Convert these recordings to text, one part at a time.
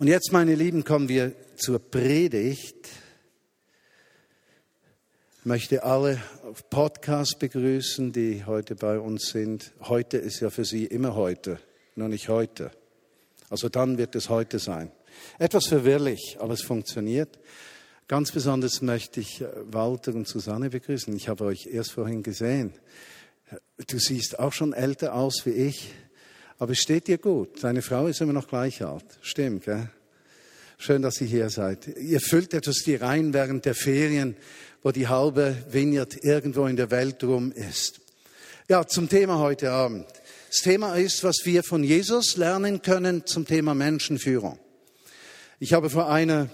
Und jetzt, meine Lieben, kommen wir zur Predigt. Ich möchte alle auf Podcast begrüßen, die heute bei uns sind. Heute ist ja für Sie immer heute, nur nicht heute. Also dann wird es heute sein. Etwas verwirrlich, aber es funktioniert. Ganz besonders möchte ich Walter und Susanne begrüßen. Ich habe euch erst vorhin gesehen. Du siehst auch schon älter aus wie ich, aber es steht dir gut. Deine Frau ist immer noch gleich alt. Stimmt, gell? Schön, dass ihr hier seid. Ihr füllt etwas die Reihen während der Ferien, wo die halbe Vineyard irgendwo in der Welt rum ist. Ja, zum Thema heute Abend. Das Thema ist, was wir von Jesus lernen können zum Thema Menschenführung. Ich habe vor einer,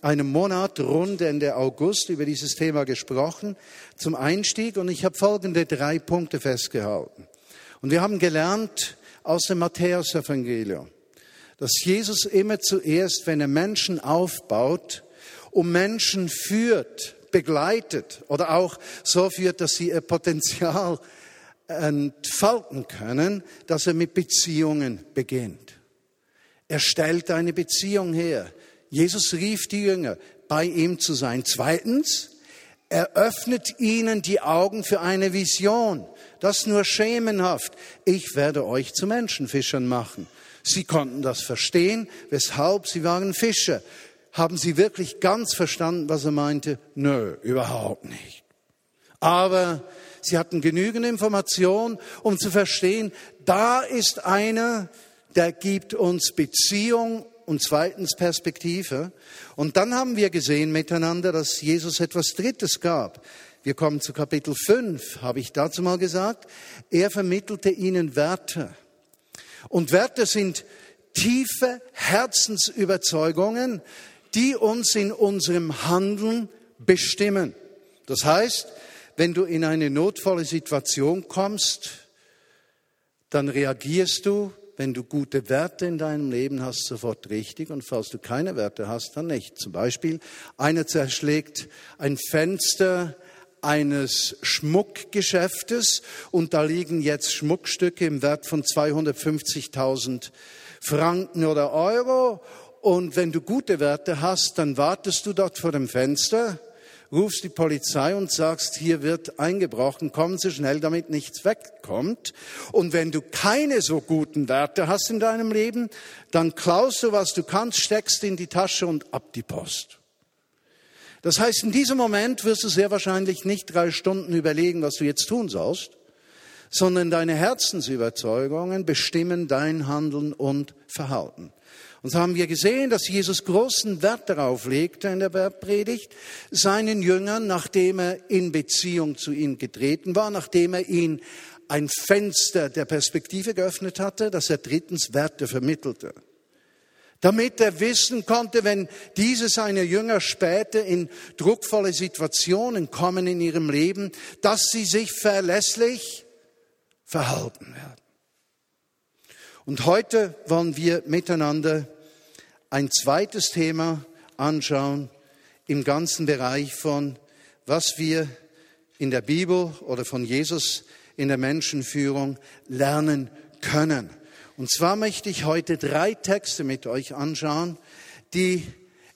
einem Monat rund Ende August über dieses Thema gesprochen zum Einstieg und ich habe folgende drei Punkte festgehalten. Und wir haben gelernt aus dem Matthäus-Evangelium dass Jesus immer zuerst, wenn er Menschen aufbaut, um Menschen führt, begleitet oder auch so führt, dass sie ihr Potenzial entfalten können, dass er mit Beziehungen beginnt. Er stellt eine Beziehung her. Jesus rief die Jünger, bei ihm zu sein. Zweitens, er öffnet ihnen die Augen für eine Vision. Das nur schemenhaft. Ich werde euch zu Menschenfischern machen. Sie konnten das verstehen, weshalb sie waren Fischer. Haben sie wirklich ganz verstanden, was er meinte? Nö, überhaupt nicht. Aber sie hatten genügend Information, um zu verstehen, da ist einer, der gibt uns Beziehung und zweitens Perspektive. Und dann haben wir gesehen miteinander, dass Jesus etwas Drittes gab. Wir kommen zu Kapitel 5, habe ich dazu mal gesagt. Er vermittelte ihnen Werte. Und Werte sind tiefe Herzensüberzeugungen, die uns in unserem Handeln bestimmen. Das heißt, wenn du in eine notvolle Situation kommst, dann reagierst du, wenn du gute Werte in deinem Leben hast, sofort richtig und falls du keine Werte hast, dann nicht. Zum Beispiel, einer zerschlägt ein Fenster eines Schmuckgeschäftes und da liegen jetzt Schmuckstücke im Wert von 250.000 Franken oder Euro und wenn du gute Werte hast, dann wartest du dort vor dem Fenster, rufst die Polizei und sagst, hier wird eingebrochen, kommen Sie schnell, damit nichts wegkommt. Und wenn du keine so guten Werte hast in deinem Leben, dann klaust du, was du kannst, steckst in die Tasche und ab die Post. Das heißt, in diesem Moment wirst du sehr wahrscheinlich nicht drei Stunden überlegen, was du jetzt tun sollst, sondern deine Herzensüberzeugungen bestimmen dein Handeln und Verhalten. Und so haben wir gesehen, dass Jesus großen Wert darauf legte in der Predigt, seinen Jüngern, nachdem er in Beziehung zu ihnen getreten war, nachdem er ihnen ein Fenster der Perspektive geöffnet hatte, dass er drittens Werte vermittelte damit er wissen konnte, wenn diese seine Jünger später in druckvolle Situationen kommen in ihrem Leben, dass sie sich verlässlich verhalten werden. Und heute wollen wir miteinander ein zweites Thema anschauen im ganzen Bereich von, was wir in der Bibel oder von Jesus in der Menschenführung lernen können. Und zwar möchte ich heute drei Texte mit euch anschauen, die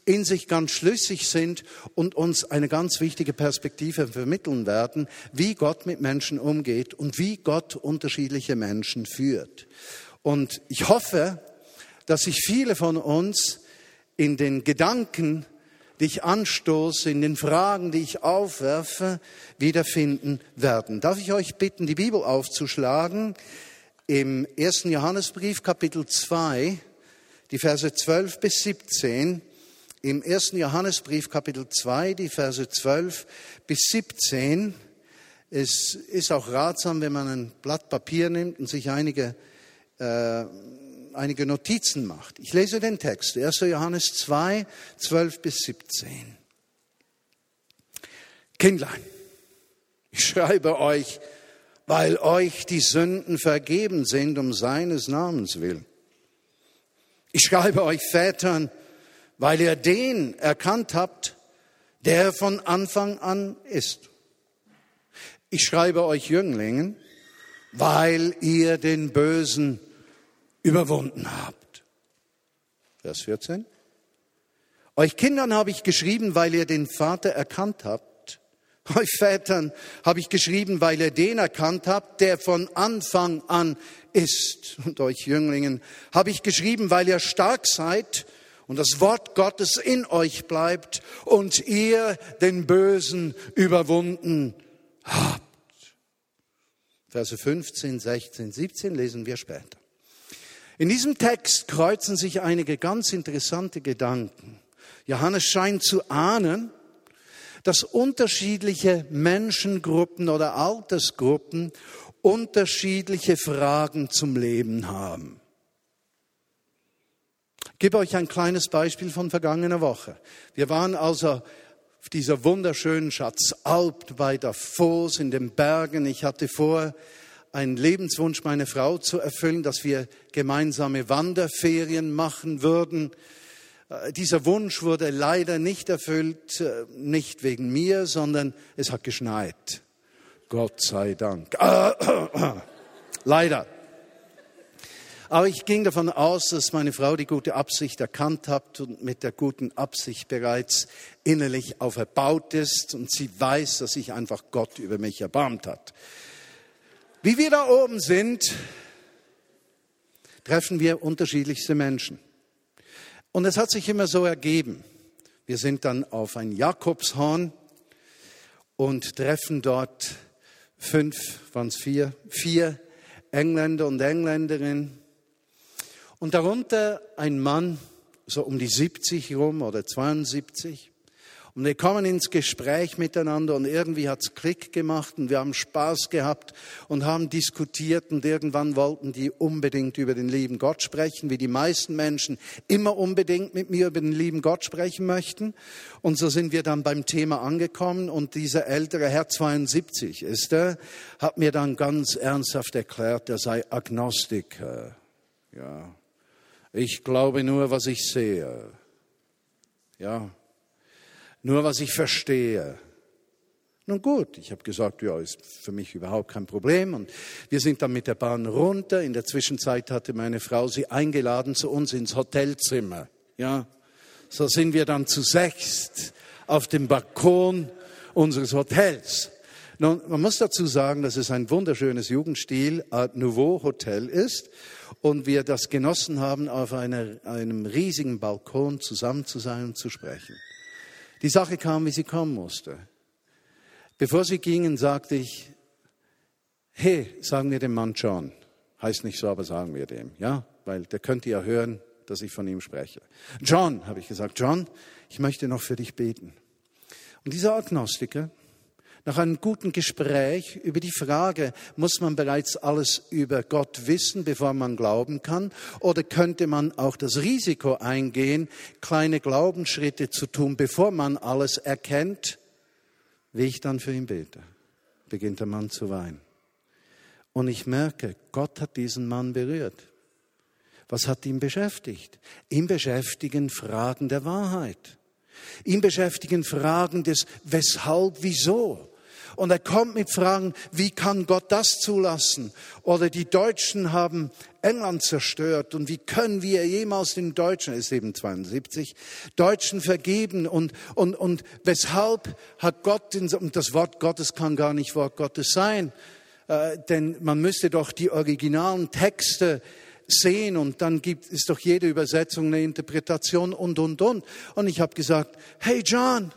in sich ganz schlüssig sind und uns eine ganz wichtige Perspektive vermitteln werden, wie Gott mit Menschen umgeht und wie Gott unterschiedliche Menschen führt. Und ich hoffe, dass sich viele von uns in den Gedanken, die ich anstoße, in den Fragen, die ich aufwerfe, wiederfinden werden. Darf ich euch bitten, die Bibel aufzuschlagen? im ersten Johannesbrief Kapitel 2, die Verse 12 bis 17, im ersten Johannesbrief Kapitel 2, die Verse 12 bis 17. Es ist auch ratsam, wenn man ein Blatt Papier nimmt und sich einige, äh, einige Notizen macht. Ich lese den Text, 1. Johannes 2, 12 bis 17. Kindlein, ich schreibe euch, weil euch die Sünden vergeben sind um seines Namens willen. Ich schreibe euch Vätern, weil ihr den erkannt habt, der von Anfang an ist. Ich schreibe euch Jünglingen, weil ihr den Bösen überwunden habt. Vers 14. Euch Kindern habe ich geschrieben, weil ihr den Vater erkannt habt. Euch Vätern habe ich geschrieben, weil ihr den erkannt habt, der von Anfang an ist. Und euch Jünglingen habe ich geschrieben, weil ihr stark seid und das Wort Gottes in euch bleibt und ihr den Bösen überwunden habt. Verse 15, 16, 17 lesen wir später. In diesem Text kreuzen sich einige ganz interessante Gedanken. Johannes scheint zu ahnen, dass unterschiedliche Menschengruppen oder Altersgruppen unterschiedliche Fragen zum Leben haben. Ich gebe euch ein kleines Beispiel von vergangener Woche. Wir waren also auf dieser wunderschönen Schatzalp bei Davos in den Bergen. Ich hatte vor, einen Lebenswunsch meiner Frau zu erfüllen, dass wir gemeinsame Wanderferien machen würden. Äh, dieser Wunsch wurde leider nicht erfüllt, äh, nicht wegen mir, sondern es hat geschneit. Gott sei Dank. leider. Aber ich ging davon aus, dass meine Frau die gute Absicht erkannt hat und mit der guten Absicht bereits innerlich auferbaut ist und sie weiß, dass sich einfach Gott über mich erbarmt hat. Wie wir da oben sind, treffen wir unterschiedlichste Menschen. Und es hat sich immer so ergeben. Wir sind dann auf ein Jakobshorn und treffen dort fünf, waren es vier, vier Engländer und Engländerinnen. Und darunter ein Mann, so um die 70 rum oder 72. Und wir kommen ins Gespräch miteinander und irgendwie hat's Klick gemacht und wir haben Spaß gehabt und haben diskutiert und irgendwann wollten die unbedingt über den lieben Gott sprechen, wie die meisten Menschen immer unbedingt mit mir über den lieben Gott sprechen möchten. Und so sind wir dann beim Thema angekommen und dieser ältere Herr 72 ist er, hat mir dann ganz ernsthaft erklärt, er sei Agnostiker. Ja. Ich glaube nur, was ich sehe. Ja nur was ich verstehe. Nun gut, ich habe gesagt, ja, ist für mich überhaupt kein Problem. Und wir sind dann mit der Bahn runter. In der Zwischenzeit hatte meine Frau sie eingeladen zu uns ins Hotelzimmer. Ja, so sind wir dann zu sechst auf dem Balkon unseres Hotels. Nun, man muss dazu sagen, dass es ein wunderschönes Jugendstil Art Nouveau Hotel ist und wir das genossen haben, auf einer, einem riesigen Balkon zusammen zu sein und zu sprechen. Die Sache kam, wie sie kommen musste. Bevor sie gingen, sagte ich, hey, sagen wir dem Mann John. Heißt nicht so, aber sagen wir dem, ja? Weil der könnte ja hören, dass ich von ihm spreche. John, habe ich gesagt, John, ich möchte noch für dich beten. Und dieser Agnostiker, nach einem guten Gespräch über die Frage, muss man bereits alles über Gott wissen, bevor man glauben kann? Oder könnte man auch das Risiko eingehen, kleine Glaubensschritte zu tun, bevor man alles erkennt? Wie ich dann für ihn bete, beginnt der Mann zu weinen. Und ich merke, Gott hat diesen Mann berührt. Was hat ihn beschäftigt? Ihn beschäftigen Fragen der Wahrheit. Ihn beschäftigen Fragen des Weshalb, wieso. Und er kommt mit Fragen, wie kann Gott das zulassen? Oder die Deutschen haben England zerstört und wie können wir jemals den Deutschen, ist eben 72, Deutschen vergeben und, und, und weshalb hat Gott, und das Wort Gottes kann gar nicht Wort Gottes sein, äh, denn man müsste doch die originalen Texte sehen und dann gibt es doch jede Übersetzung eine Interpretation und, und, und. Und ich habe gesagt, hey John,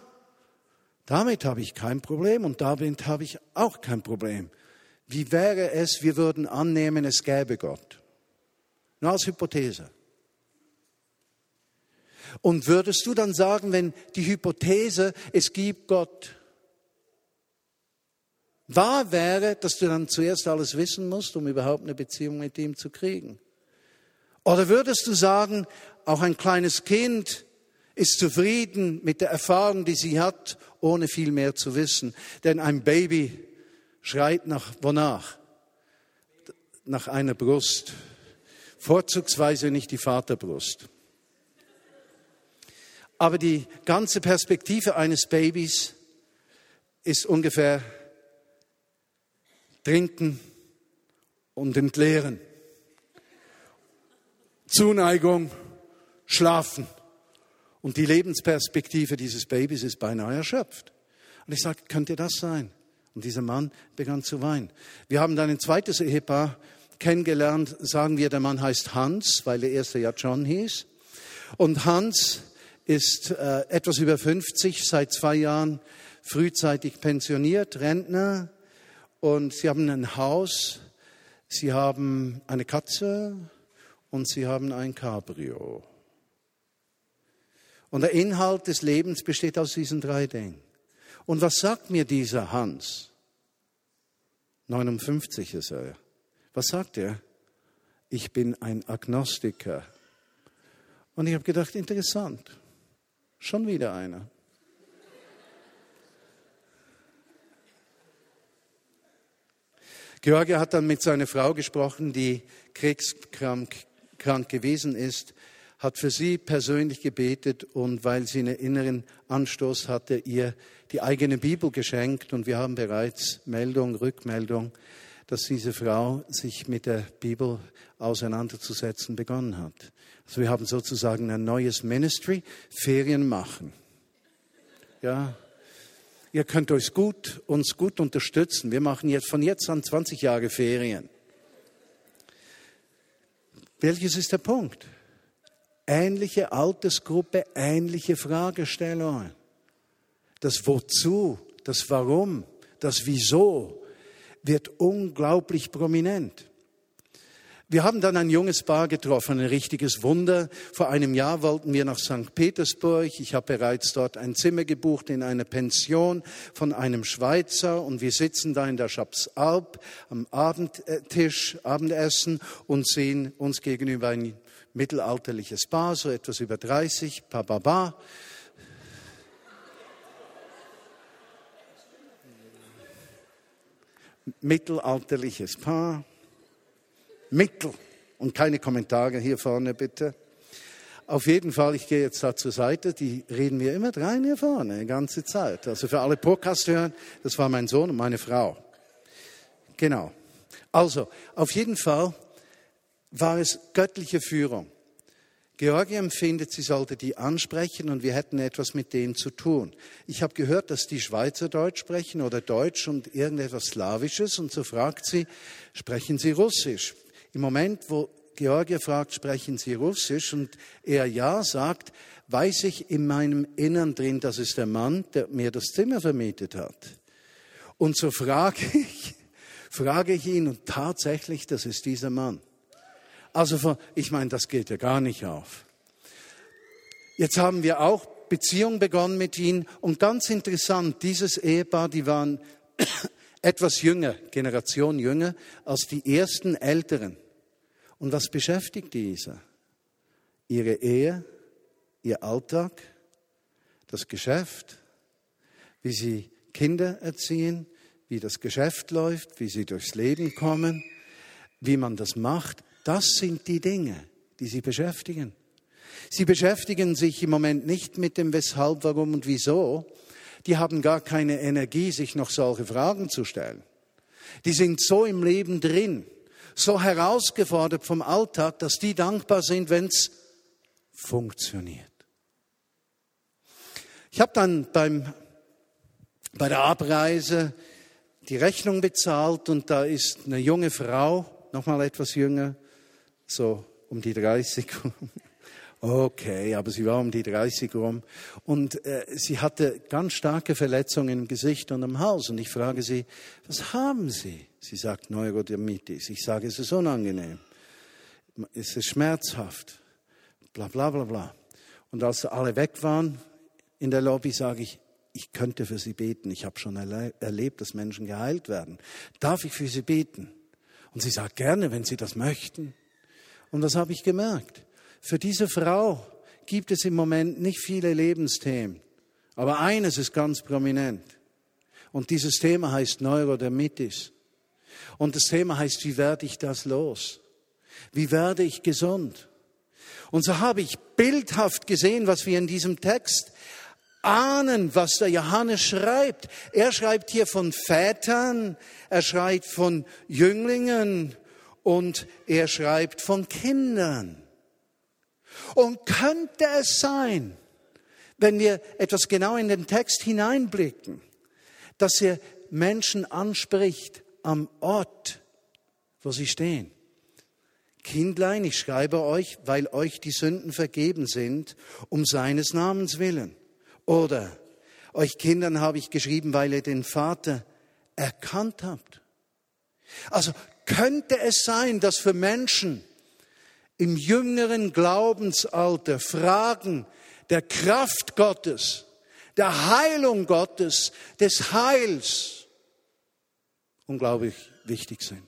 damit habe ich kein Problem und damit habe ich auch kein Problem. Wie wäre es, wir würden annehmen, es gäbe Gott? Nur als Hypothese. Und würdest du dann sagen, wenn die Hypothese, es gibt Gott, wahr wäre, dass du dann zuerst alles wissen musst, um überhaupt eine Beziehung mit ihm zu kriegen? Oder würdest du sagen, auch ein kleines Kind ist zufrieden mit der Erfahrung, die sie hat, ohne viel mehr zu wissen. Denn ein Baby schreit nach wonach? Nach einer Brust. Vorzugsweise nicht die Vaterbrust. Aber die ganze Perspektive eines Babys ist ungefähr trinken und entleeren. Zuneigung, schlafen. Und die Lebensperspektive dieses Babys ist beinahe erschöpft. Und ich sagte, könnte das sein? Und dieser Mann begann zu weinen. Wir haben dann ein zweites Ehepaar kennengelernt. Sagen wir, der Mann heißt Hans, weil der erste ja John hieß. Und Hans ist äh, etwas über 50, seit zwei Jahren frühzeitig pensioniert, Rentner. Und sie haben ein Haus, sie haben eine Katze und sie haben ein Cabrio. Und der Inhalt des Lebens besteht aus diesen drei Dingen. Und was sagt mir dieser Hans? 59 ist er. Was sagt er? Ich bin ein Agnostiker. Und ich habe gedacht, interessant. Schon wieder einer. George hat dann mit seiner Frau gesprochen, die krebskrank krank gewesen ist, hat für sie persönlich gebetet und weil sie einen inneren Anstoß hatte, ihr die eigene Bibel geschenkt und wir haben bereits Meldung, Rückmeldung, dass diese Frau sich mit der Bibel auseinanderzusetzen begonnen hat. Also wir haben sozusagen ein neues Ministry, Ferien machen. Ja, ihr könnt euch gut, uns gut unterstützen. Wir machen jetzt von jetzt an 20 Jahre Ferien. Welches ist der Punkt? Ähnliche Altersgruppe, ähnliche Fragestellungen. Das Wozu, das Warum, das Wieso wird unglaublich prominent. Wir haben dann ein junges Paar getroffen, ein richtiges Wunder. Vor einem Jahr wollten wir nach St. Petersburg. Ich habe bereits dort ein Zimmer gebucht in einer Pension von einem Schweizer und wir sitzen da in der Schabsalp am Abendtisch, Abendessen und sehen uns gegenüber ein mittelalterliches Paar, so etwas über 30, ba, ba, ba. Mittelalterliches Paar. Mittel. Und keine Kommentare hier vorne bitte. Auf jeden Fall, ich gehe jetzt da zur Seite, die reden mir immer rein hier vorne, die ganze Zeit. Also für alle Podcast hören, das war mein Sohn und meine Frau. Genau. Also, auf jeden Fall war es göttliche Führung. Georgie empfindet, sie sollte die ansprechen und wir hätten etwas mit denen zu tun. Ich habe gehört, dass die Schweizer Deutsch sprechen oder Deutsch und irgendetwas Slawisches und so fragt sie, sprechen sie Russisch? Im Moment, wo Georgia fragt, sprechen Sie Russisch und er ja sagt, weiß ich in meinem Innern drin, das ist der Mann, der mir das Zimmer vermietet hat. Und so frage ich, frage ich ihn und tatsächlich, das ist dieser Mann. Also ich meine, das geht ja gar nicht auf. Jetzt haben wir auch Beziehung begonnen mit ihnen und ganz interessant, dieses Ehepaar, die waren etwas jünger, Generation jünger als die ersten Älteren. Und was beschäftigt diese? Ihre Ehe, ihr Alltag, das Geschäft, wie sie Kinder erziehen, wie das Geschäft läuft, wie sie durchs Leben kommen, wie man das macht. Das sind die Dinge, die sie beschäftigen. Sie beschäftigen sich im Moment nicht mit dem Weshalb, Warum und Wieso. Die haben gar keine Energie, sich noch solche Fragen zu stellen. Die sind so im Leben drin, so herausgefordert vom Alltag, dass die dankbar sind, wenn es funktioniert. Ich habe dann beim, bei der Abreise die Rechnung bezahlt und da ist eine junge Frau, noch mal etwas jünger, so um die 30. Okay, aber sie war um die 30 rum und äh, sie hatte ganz starke Verletzungen im Gesicht und am Hals. Und ich frage sie, was haben Sie? Sie sagt Neurodermitis. Ich sage, es ist unangenehm. Es ist schmerzhaft. Bla bla bla bla. Und als alle weg waren in der Lobby, sage ich, ich könnte für Sie beten. Ich habe schon erle erlebt, dass Menschen geheilt werden. Darf ich für Sie beten? Und sie sagt gerne, wenn Sie das möchten. Und was habe ich gemerkt? Für diese Frau gibt es im Moment nicht viele Lebensthemen. Aber eines ist ganz prominent. Und dieses Thema heißt Neurodermitis. Und das Thema heißt, wie werde ich das los? Wie werde ich gesund? Und so habe ich bildhaft gesehen, was wir in diesem Text ahnen, was der Johannes schreibt. Er schreibt hier von Vätern, er schreibt von Jünglingen und er schreibt von Kindern. Und könnte es sein, wenn wir etwas genau in den Text hineinblicken, dass er Menschen anspricht am Ort, wo sie stehen. Kindlein, ich schreibe euch, weil euch die Sünden vergeben sind, um seines Namens willen. Oder euch Kindern habe ich geschrieben, weil ihr den Vater erkannt habt. Also könnte es sein, dass für Menschen im jüngeren Glaubensalter Fragen der Kraft Gottes, der Heilung Gottes, des Heils unglaublich wichtig sind.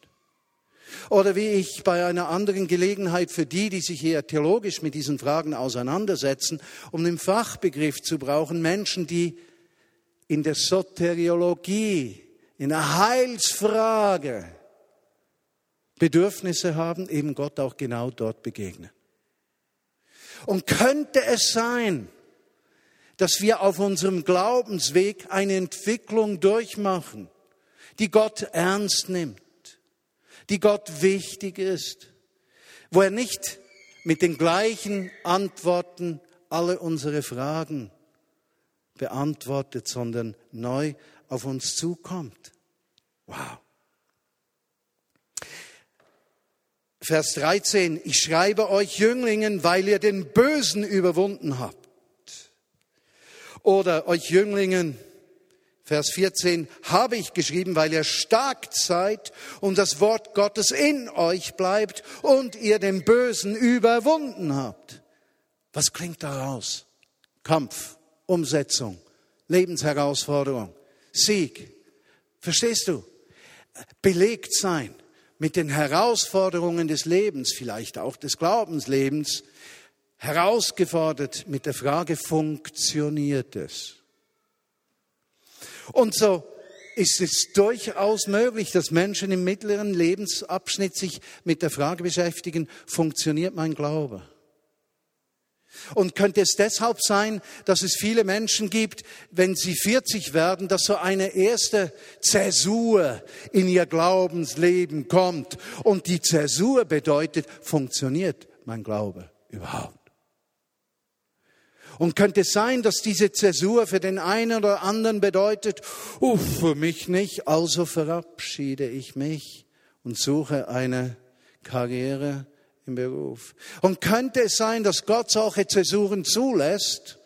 Oder wie ich bei einer anderen Gelegenheit für die, die sich eher theologisch mit diesen Fragen auseinandersetzen, um den Fachbegriff zu brauchen, Menschen, die in der Soteriologie, in der Heilsfrage Bedürfnisse haben, eben Gott auch genau dort begegnen. Und könnte es sein, dass wir auf unserem Glaubensweg eine Entwicklung durchmachen, die Gott ernst nimmt, die Gott wichtig ist, wo er nicht mit den gleichen Antworten alle unsere Fragen beantwortet, sondern neu auf uns zukommt. Wow. Vers 13, ich schreibe euch Jünglingen, weil ihr den Bösen überwunden habt. Oder euch Jünglingen, Vers 14, habe ich geschrieben, weil ihr stark seid und das Wort Gottes in euch bleibt und ihr den Bösen überwunden habt. Was klingt daraus? Kampf, Umsetzung, Lebensherausforderung, Sieg. Verstehst du? Belegt sein mit den Herausforderungen des Lebens, vielleicht auch des Glaubenslebens, herausgefordert mit der Frage, funktioniert es? Und so ist es durchaus möglich, dass Menschen im mittleren Lebensabschnitt sich mit der Frage beschäftigen, funktioniert mein Glaube? Und könnte es deshalb sein, dass es viele Menschen gibt, wenn sie 40 werden, dass so eine erste Zäsur in ihr Glaubensleben kommt. Und die Zäsur bedeutet, funktioniert mein Glaube überhaupt? Und könnte es sein, dass diese Zäsur für den einen oder anderen bedeutet, uff, für mich nicht, also verabschiede ich mich und suche eine Karriere im Beruf. Und könnte es sein, dass Gott solche Zäsuren zulässt,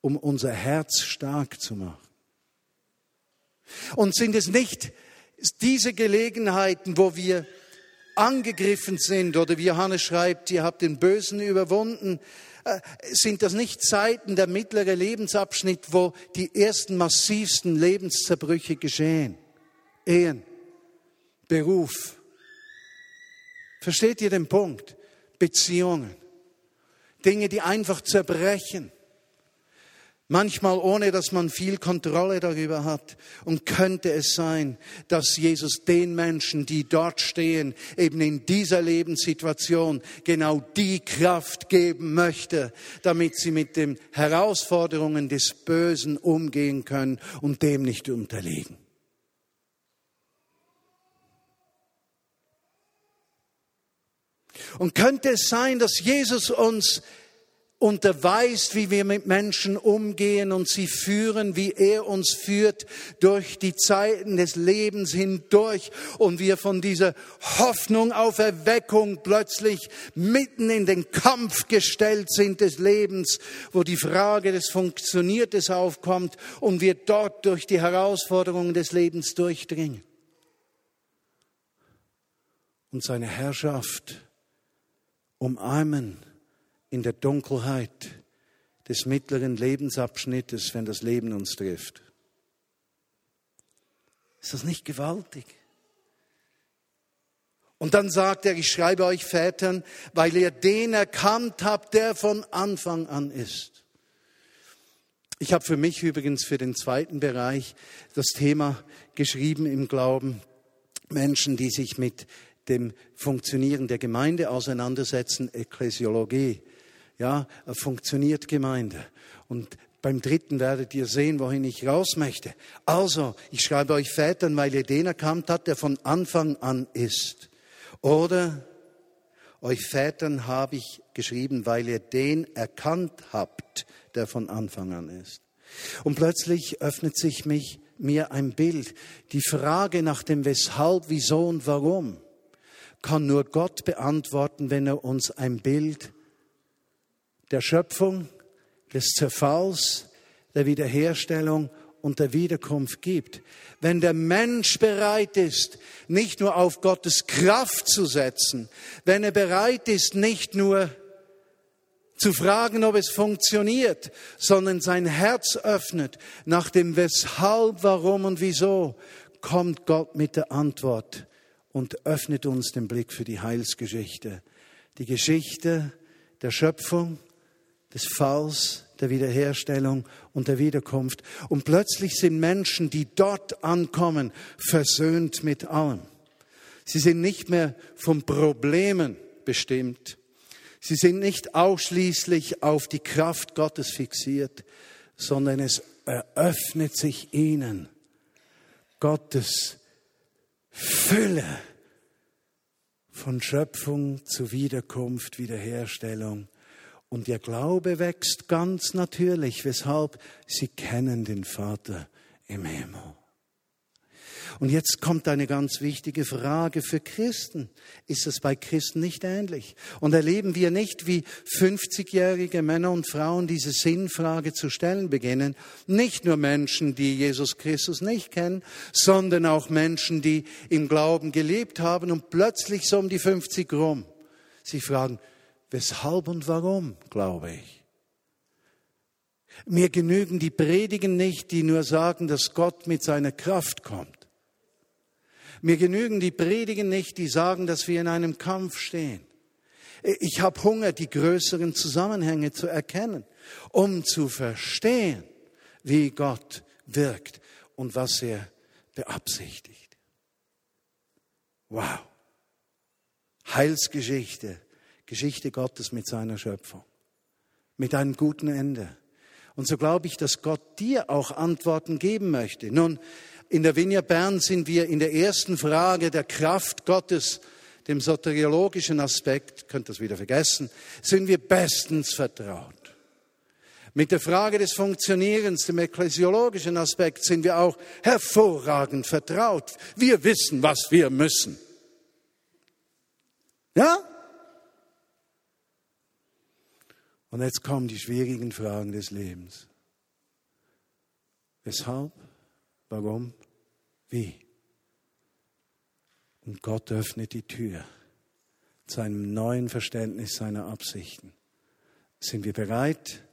um unser Herz stark zu machen? Und sind es nicht diese Gelegenheiten, wo wir angegriffen sind oder wie Johannes schreibt, ihr habt den Bösen überwunden, äh, sind das nicht Zeiten der mittlere Lebensabschnitt, wo die ersten massivsten Lebenszerbrüche geschehen? Ehen, Beruf, Versteht ihr den Punkt? Beziehungen. Dinge, die einfach zerbrechen. Manchmal ohne, dass man viel Kontrolle darüber hat. Und könnte es sein, dass Jesus den Menschen, die dort stehen, eben in dieser Lebenssituation genau die Kraft geben möchte, damit sie mit den Herausforderungen des Bösen umgehen können und dem nicht unterliegen. Und könnte es sein, dass Jesus uns unterweist, wie wir mit Menschen umgehen und sie führen, wie er uns führt durch die Zeiten des Lebens hindurch und wir von dieser Hoffnung auf Erweckung plötzlich mitten in den Kampf gestellt sind des Lebens, wo die Frage des Funktioniertes aufkommt und wir dort durch die Herausforderungen des Lebens durchdringen. Und seine Herrschaft umarmen in der Dunkelheit des mittleren Lebensabschnittes, wenn das Leben uns trifft. Ist das nicht gewaltig? Und dann sagt er, ich schreibe euch Vätern, weil ihr den erkannt habt, der von Anfang an ist. Ich habe für mich übrigens für den zweiten Bereich das Thema geschrieben im Glauben. Menschen, die sich mit dem Funktionieren der Gemeinde auseinandersetzen, Ekklesiologie. Ja, funktioniert Gemeinde. Und beim dritten werdet ihr sehen, wohin ich raus möchte. Also, ich schreibe euch Vätern, weil ihr den erkannt habt, der von Anfang an ist. Oder Euch Vätern habe ich geschrieben, weil ihr den erkannt habt, der von Anfang an ist. Und plötzlich öffnet sich mich, mir ein Bild. Die Frage nach dem Weshalb, Wieso und Warum kann nur Gott beantworten, wenn er uns ein Bild der Schöpfung, des Zerfalls, der Wiederherstellung und der Wiederkunft gibt. Wenn der Mensch bereit ist, nicht nur auf Gottes Kraft zu setzen, wenn er bereit ist, nicht nur zu fragen, ob es funktioniert, sondern sein Herz öffnet nach dem Weshalb, Warum und Wieso, kommt Gott mit der Antwort und öffnet uns den Blick für die Heilsgeschichte. Die Geschichte der Schöpfung, des Falls, der Wiederherstellung und der Wiederkunft. Und plötzlich sind Menschen, die dort ankommen, versöhnt mit allem. Sie sind nicht mehr von Problemen bestimmt. Sie sind nicht ausschließlich auf die Kraft Gottes fixiert, sondern es eröffnet sich ihnen Gottes Fülle von Schöpfung zu Wiederkunft, Wiederherstellung und ihr Glaube wächst ganz natürlich. Weshalb? Sie kennen den Vater im Himmel. Und jetzt kommt eine ganz wichtige Frage für Christen. Ist es bei Christen nicht ähnlich? Und erleben wir nicht, wie 50-jährige Männer und Frauen diese Sinnfrage zu stellen beginnen? Nicht nur Menschen, die Jesus Christus nicht kennen, sondern auch Menschen, die im Glauben gelebt haben und plötzlich so um die 50 rum sich fragen, Weshalb und warum, glaube ich. Mir genügen die Predigen nicht, die nur sagen, dass Gott mit seiner Kraft kommt. Mir genügen die Predigen nicht, die sagen, dass wir in einem Kampf stehen. Ich habe Hunger, die größeren Zusammenhänge zu erkennen, um zu verstehen, wie Gott wirkt und was er beabsichtigt. Wow. Heilsgeschichte Geschichte Gottes mit seiner Schöpfung. Mit einem guten Ende. Und so glaube ich, dass Gott dir auch Antworten geben möchte. Nun, in der Vinja Bern sind wir in der ersten Frage der Kraft Gottes, dem soteriologischen Aspekt, könnt das wieder vergessen, sind wir bestens vertraut. Mit der Frage des Funktionierens, dem ekklesiologischen Aspekt, sind wir auch hervorragend vertraut. Wir wissen, was wir müssen. Ja? Und jetzt kommen die schwierigen Fragen des Lebens. Weshalb? Warum? Wie? Und Gott öffnet die Tür zu einem neuen Verständnis seiner Absichten. Sind wir bereit,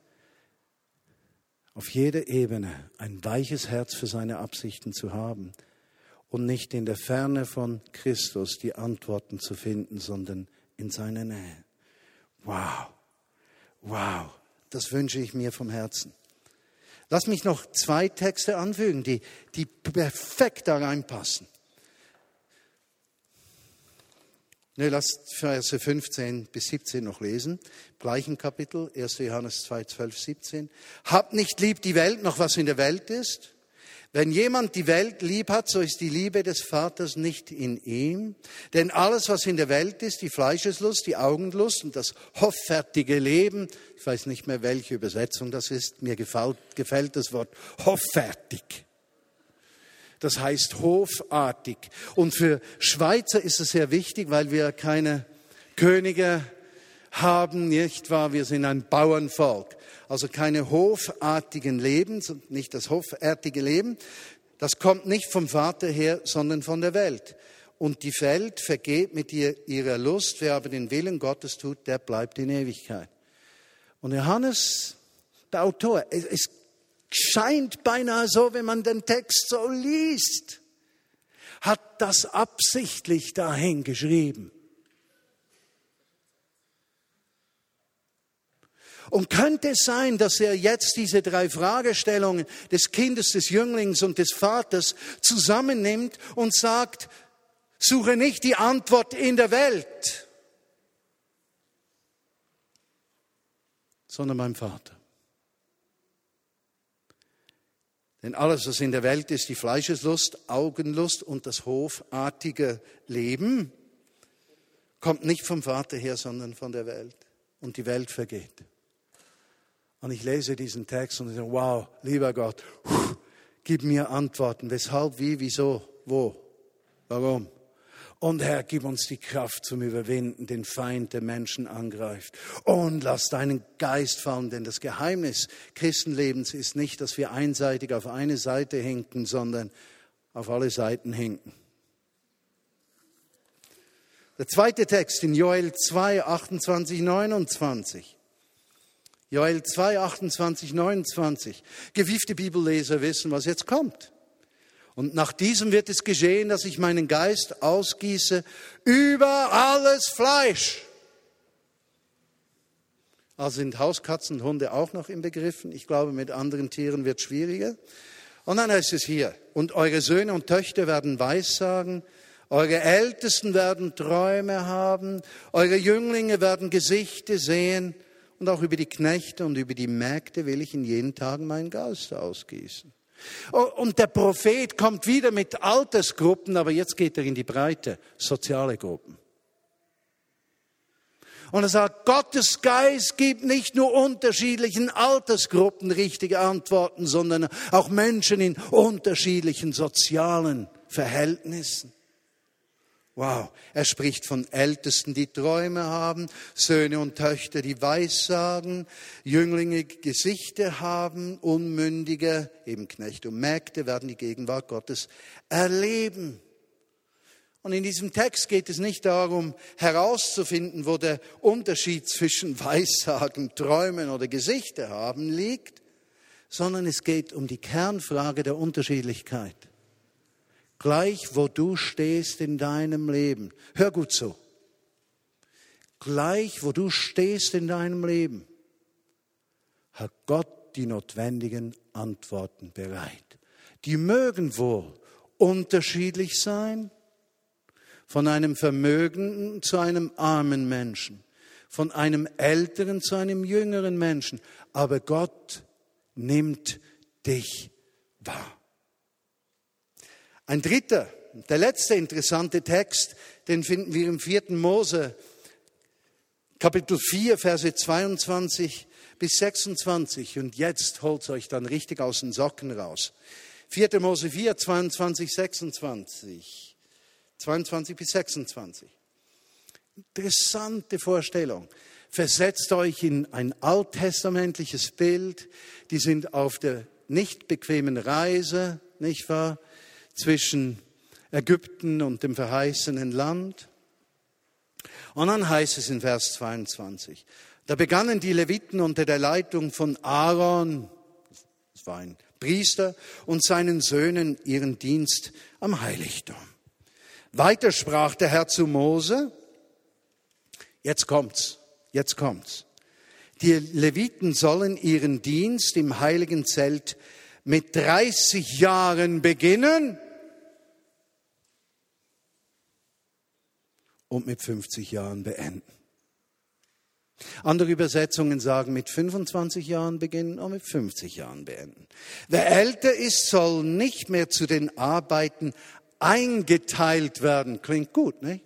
auf jeder Ebene ein weiches Herz für seine Absichten zu haben und nicht in der Ferne von Christus die Antworten zu finden, sondern in seiner Nähe? Wow. Wow, das wünsche ich mir vom Herzen. Lass mich noch zwei Texte anfügen, die, die perfekt da reinpassen. Ne, lass Verse 15 bis 17 noch lesen. Gleichen Kapitel, 1. Johannes 2, 12, 17. Habt nicht lieb die Welt noch, was in der Welt ist. Wenn jemand die Welt lieb hat, so ist die Liebe des Vaters nicht in ihm. Denn alles, was in der Welt ist, die Fleischeslust, die Augenlust und das hoffärtige Leben, ich weiß nicht mehr, welche Übersetzung das ist, mir gefällt, gefällt das Wort hoffärtig. Das heißt hofartig. Und für Schweizer ist es sehr wichtig, weil wir keine Könige haben, nicht wahr? Wir sind ein Bauernvolk also keine hofartigen Lebens nicht das hofartige Leben. Das kommt nicht vom Vater her, sondern von der Welt. Und die Welt vergeht mit ihr, ihrer Lust. Wer aber den Willen Gottes tut, der bleibt in Ewigkeit. Und Johannes, der Autor, es scheint beinahe so, wenn man den Text so liest, hat das absichtlich dahin geschrieben. Und könnte es sein, dass er jetzt diese drei Fragestellungen des Kindes, des Jünglings und des Vaters zusammennimmt und sagt, suche nicht die Antwort in der Welt, sondern beim Vater. Denn alles, was in der Welt ist, die Fleischeslust, Augenlust und das hofartige Leben, kommt nicht vom Vater her, sondern von der Welt. Und die Welt vergeht. Und ich lese diesen Text und sage, wow, lieber Gott, gib mir Antworten. Weshalb, wie, wieso, wo, warum? Und Herr, gib uns die Kraft zum Überwinden, den Feind, der Menschen angreift. Und lass deinen Geist fallen, denn das Geheimnis Christenlebens ist nicht, dass wir einseitig auf eine Seite hinken, sondern auf alle Seiten hinken. Der zweite Text in Joel 2, 28, 29. Joel 2, 28, 29. Gewiefte Bibelleser wissen, was jetzt kommt. Und nach diesem wird es geschehen, dass ich meinen Geist ausgieße über alles Fleisch. Also sind Hauskatzen und Hunde auch noch im Begriffen. Ich glaube, mit anderen Tieren wird es schwieriger. Und dann heißt es hier, und eure Söhne und Töchter werden Weissagen, eure Ältesten werden Träume haben, eure Jünglinge werden Gesichte sehen, und auch über die Knechte und über die Mägde will ich in jenen Tagen meinen Geist ausgießen. Oh, und der Prophet kommt wieder mit Altersgruppen, aber jetzt geht er in die Breite, soziale Gruppen. Und er sagt, Gottes Geist gibt nicht nur unterschiedlichen Altersgruppen richtige Antworten, sondern auch Menschen in unterschiedlichen sozialen Verhältnissen. Wow, er spricht von Ältesten, die Träume haben, Söhne und Töchter, die Weissagen, Jünglinge Gesichter haben, Unmündige, eben Knechte und Mägde werden die Gegenwart Gottes erleben. Und in diesem Text geht es nicht darum, herauszufinden, wo der Unterschied zwischen Weissagen, Träumen oder Gesichter haben liegt, sondern es geht um die Kernfrage der Unterschiedlichkeit gleich wo du stehst in deinem Leben. Hör gut zu. Gleich wo du stehst in deinem Leben, hat Gott die notwendigen Antworten bereit. Die mögen wohl unterschiedlich sein, von einem Vermögenden zu einem armen Menschen, von einem älteren zu einem jüngeren Menschen, aber Gott nimmt dich wahr. Ein dritter, der letzte interessante Text, den finden wir im vierten Mose, Kapitel 4, Verse 22 bis 26. Und jetzt holt euch dann richtig aus den Socken raus. 4. Mose 4, 22, 26. 22 bis 26. Interessante Vorstellung. Versetzt euch in ein alttestamentliches Bild. Die sind auf der nicht bequemen Reise, nicht wahr? Zwischen Ägypten und dem verheißenen Land. Und dann heißt es in Vers 22, da begannen die Leviten unter der Leitung von Aaron, das war ein Priester, und seinen Söhnen ihren Dienst am Heiligtum. Weiter sprach der Herr zu Mose, jetzt kommt's, jetzt kommt's. Die Leviten sollen ihren Dienst im heiligen Zelt mit 30 Jahren beginnen und mit 50 Jahren beenden. Andere Übersetzungen sagen mit 25 Jahren beginnen und mit 50 Jahren beenden. Wer älter ist, soll nicht mehr zu den Arbeiten eingeteilt werden. Klingt gut, ne?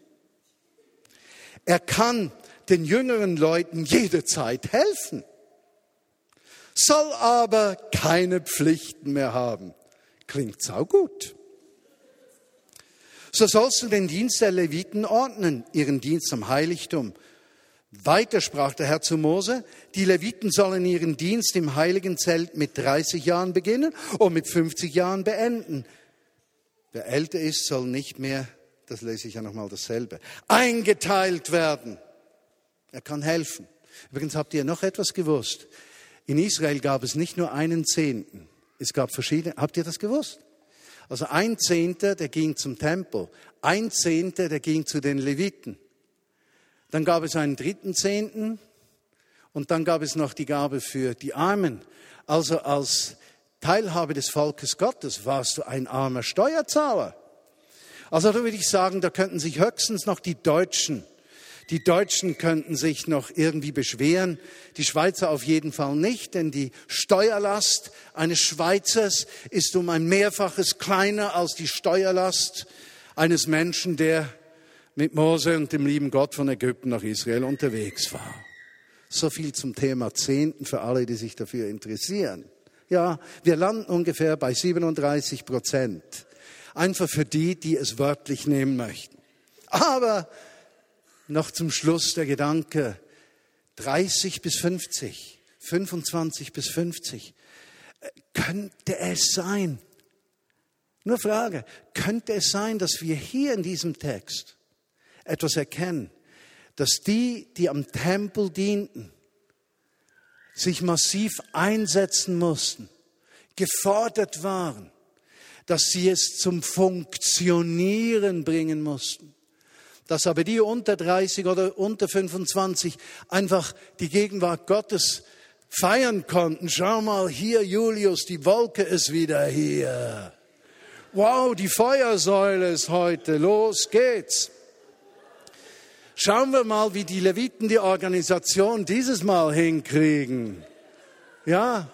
Er kann den jüngeren Leuten jederzeit helfen, soll aber keine Pflichten mehr haben. Klingt saugut. So sollst du den Dienst der Leviten ordnen, ihren Dienst am Heiligtum. Weiter sprach der Herr zu Mose, die Leviten sollen ihren Dienst im heiligen Zelt mit 30 Jahren beginnen und mit 50 Jahren beenden. Wer älter ist, soll nicht mehr, das lese ich ja nochmal dasselbe, eingeteilt werden. Er kann helfen. Übrigens habt ihr noch etwas gewusst. In Israel gab es nicht nur einen Zehnten. Es gab verschiedene, habt ihr das gewusst? Also ein Zehnter, der ging zum Tempel. Ein Zehnter, der ging zu den Leviten. Dann gab es einen dritten Zehnten und dann gab es noch die Gabe für die Armen. Also als Teilhabe des Volkes Gottes warst du ein armer Steuerzahler. Also da würde ich sagen, da könnten sich höchstens noch die Deutschen die Deutschen könnten sich noch irgendwie beschweren, die Schweizer auf jeden Fall nicht, denn die Steuerlast eines Schweizers ist um ein Mehrfaches kleiner als die Steuerlast eines Menschen, der mit Mose und dem lieben Gott von Ägypten nach Israel unterwegs war. So viel zum Thema Zehnten für alle, die sich dafür interessieren. Ja, wir landen ungefähr bei 37 Prozent. Einfach für die, die es wörtlich nehmen möchten. Aber noch zum Schluss der Gedanke, 30 bis 50, 25 bis 50. Könnte es sein, nur Frage, könnte es sein, dass wir hier in diesem Text etwas erkennen, dass die, die am Tempel dienten, sich massiv einsetzen mussten, gefordert waren, dass sie es zum Funktionieren bringen mussten, dass aber die unter 30 oder unter 25 einfach die Gegenwart Gottes feiern konnten. Schau mal hier, Julius, die Wolke ist wieder hier. Wow, die Feuersäule ist heute. Los geht's. Schauen wir mal, wie die Leviten die Organisation dieses Mal hinkriegen. Ja.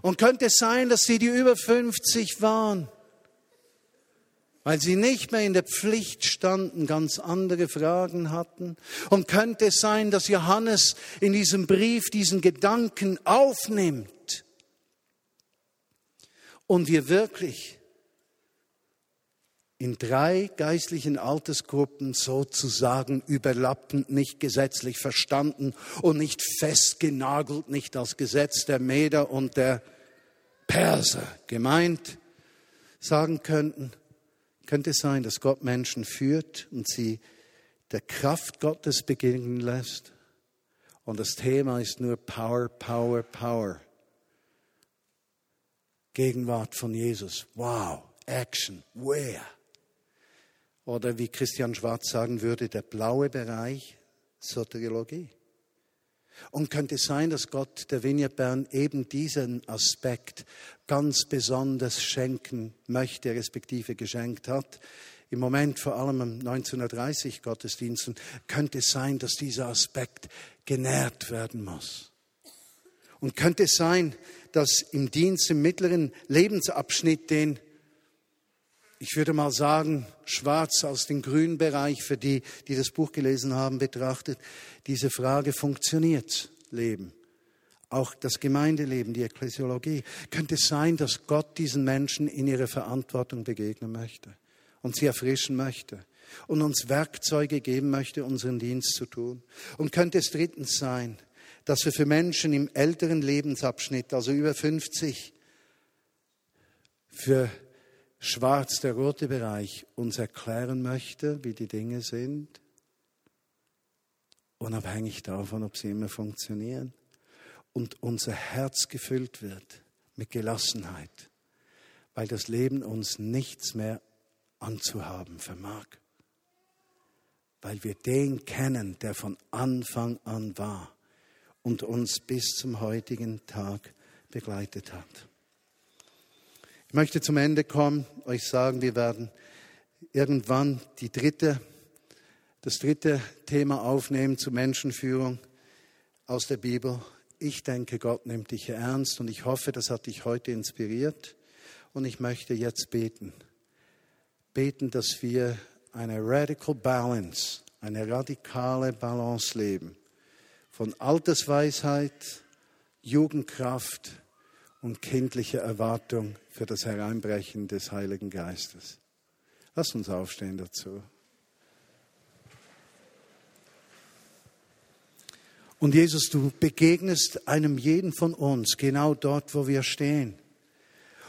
Und könnte es sein, dass sie die über 50 waren, weil sie nicht mehr in der Pflicht standen, ganz andere Fragen hatten? Und könnte es sein, dass Johannes in diesem Brief diesen Gedanken aufnimmt und wir wirklich in drei geistlichen Altersgruppen sozusagen überlappend, nicht gesetzlich verstanden und nicht festgenagelt, nicht als Gesetz der Meder und der Perser gemeint, sagen könnten, könnte es sein, dass Gott Menschen führt und sie der Kraft Gottes begegnen lässt. Und das Thema ist nur Power, Power, Power. Gegenwart von Jesus. Wow. Action. Where? Oder wie Christian Schwarz sagen würde, der blaue Bereich Soteriologie. Und könnte sein, dass Gott der Vineyard Bern eben diesen Aspekt ganz besonders schenken möchte, respektive geschenkt hat. Im Moment vor allem am 1930 Gottesdiensten könnte es sein, dass dieser Aspekt genährt werden muss. Und könnte es sein, dass im Dienst im mittleren Lebensabschnitt, den ich würde mal sagen, schwarz aus dem grünen Bereich für die, die das Buch gelesen haben, betrachtet, diese Frage funktioniert Leben. Auch das Gemeindeleben, die Ekklesiologie. Könnte es sein, dass Gott diesen Menschen in ihrer Verantwortung begegnen möchte und sie erfrischen möchte und uns Werkzeuge geben möchte, unseren Dienst zu tun? Und könnte es drittens sein, dass wir für Menschen im älteren Lebensabschnitt, also über 50, für schwarz der rote Bereich uns erklären möchte, wie die Dinge sind, unabhängig davon, ob sie immer funktionieren, und unser Herz gefüllt wird mit Gelassenheit, weil das Leben uns nichts mehr anzuhaben vermag, weil wir den kennen, der von Anfang an war und uns bis zum heutigen Tag begleitet hat. Ich möchte zum Ende kommen, euch sagen, wir werden irgendwann die dritte, das dritte Thema aufnehmen zur Menschenführung aus der Bibel. Ich denke, Gott nimmt dich ernst und ich hoffe, das hat dich heute inspiriert. Und ich möchte jetzt beten. Beten, dass wir eine radical balance, eine radikale Balance leben. Von Altersweisheit, Jugendkraft, und kindliche Erwartung für das Hereinbrechen des Heiligen Geistes. Lass uns aufstehen dazu. Und Jesus, du begegnest einem jeden von uns genau dort, wo wir stehen.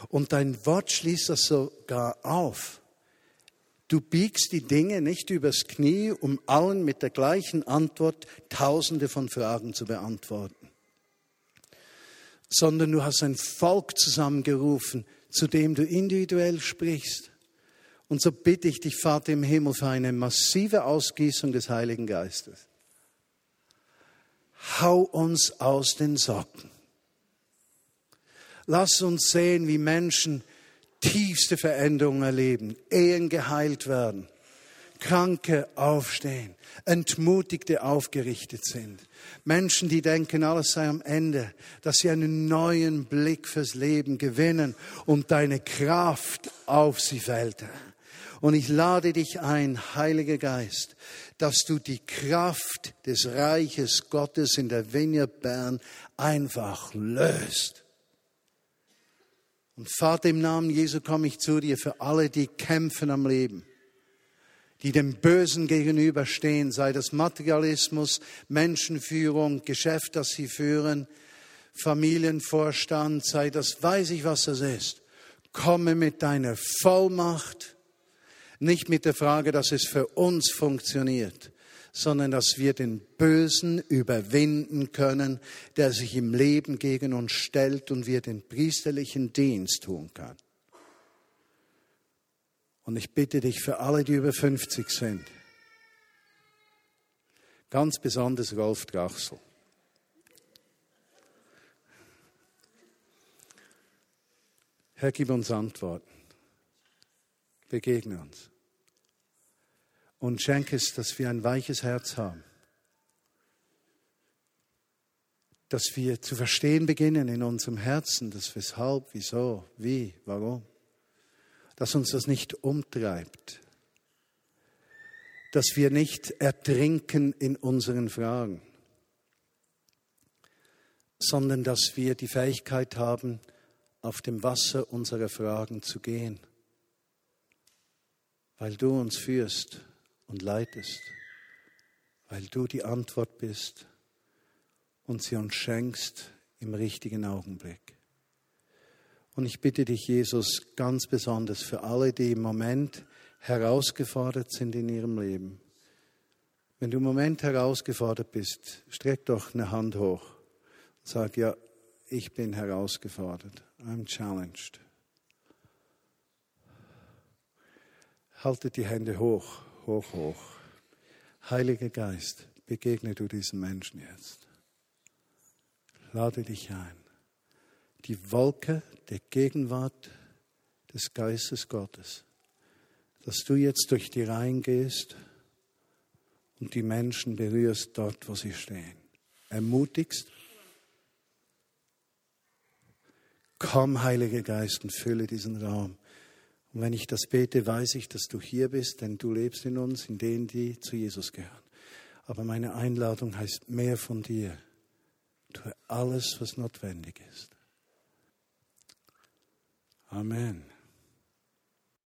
Und dein Wort schließt das sogar auf. Du biegst die Dinge nicht übers Knie, um allen mit der gleichen Antwort Tausende von Fragen zu beantworten sondern du hast ein Volk zusammengerufen, zu dem du individuell sprichst. Und so bitte ich dich, Vater im Himmel, für eine massive Ausgießung des Heiligen Geistes. Hau uns aus den Socken. Lass uns sehen, wie Menschen tiefste Veränderungen erleben, Ehen geheilt werden, Kranke aufstehen, Entmutigte aufgerichtet sind. Menschen, die denken, alles sei am Ende, dass sie einen neuen Blick fürs Leben gewinnen und deine Kraft auf sie fällt. Und ich lade dich ein, Heiliger Geist, dass du die Kraft des Reiches Gottes in der Vineyard Bern einfach löst. Und Vater, im Namen Jesu komme ich zu dir für alle, die kämpfen am Leben, die dem Bösen gegenüberstehen, sei das Materialismus, Menschenführung, Geschäft, das sie führen, Familienvorstand, sei das, weiß ich, was das ist. Komme mit deiner Vollmacht, nicht mit der Frage, dass es für uns funktioniert, sondern dass wir den Bösen überwinden können, der sich im Leben gegen uns stellt und wir den priesterlichen Dienst tun können. Und ich bitte dich für alle, die über 50 sind, ganz besonders Rolf Drachsel, Herr, gib uns Antworten. Begegne uns. Und schenke es, dass wir ein weiches Herz haben. Dass wir zu verstehen beginnen in unserem Herzen, das weshalb, wieso, wie, warum. Dass uns das nicht umtreibt. Dass wir nicht ertrinken in unseren Fragen, sondern dass wir die Fähigkeit haben, auf dem Wasser unserer Fragen zu gehen, weil du uns führst und leitest, weil du die Antwort bist und sie uns schenkst im richtigen Augenblick. Und ich bitte dich, Jesus, ganz besonders für alle, die im Moment herausgefordert sind in ihrem Leben. Wenn du im Moment herausgefordert bist, streck doch eine Hand hoch und sag, ja, ich bin herausgefordert. I'm challenged. Haltet die Hände hoch, hoch, hoch. Heiliger Geist, begegne du diesen Menschen jetzt. Lade dich ein. Die Wolke der Gegenwart des Geistes Gottes, dass du jetzt durch die Reihen gehst und die Menschen berührst dort, wo sie stehen. Ermutigst, Komm, Heiliger Geist, und fülle diesen Raum. Und wenn ich das bete, weiß ich, dass du hier bist, denn du lebst in uns, in denen, die zu Jesus gehören. Aber meine Einladung heißt mehr von dir. Tue alles, was notwendig ist. Amen.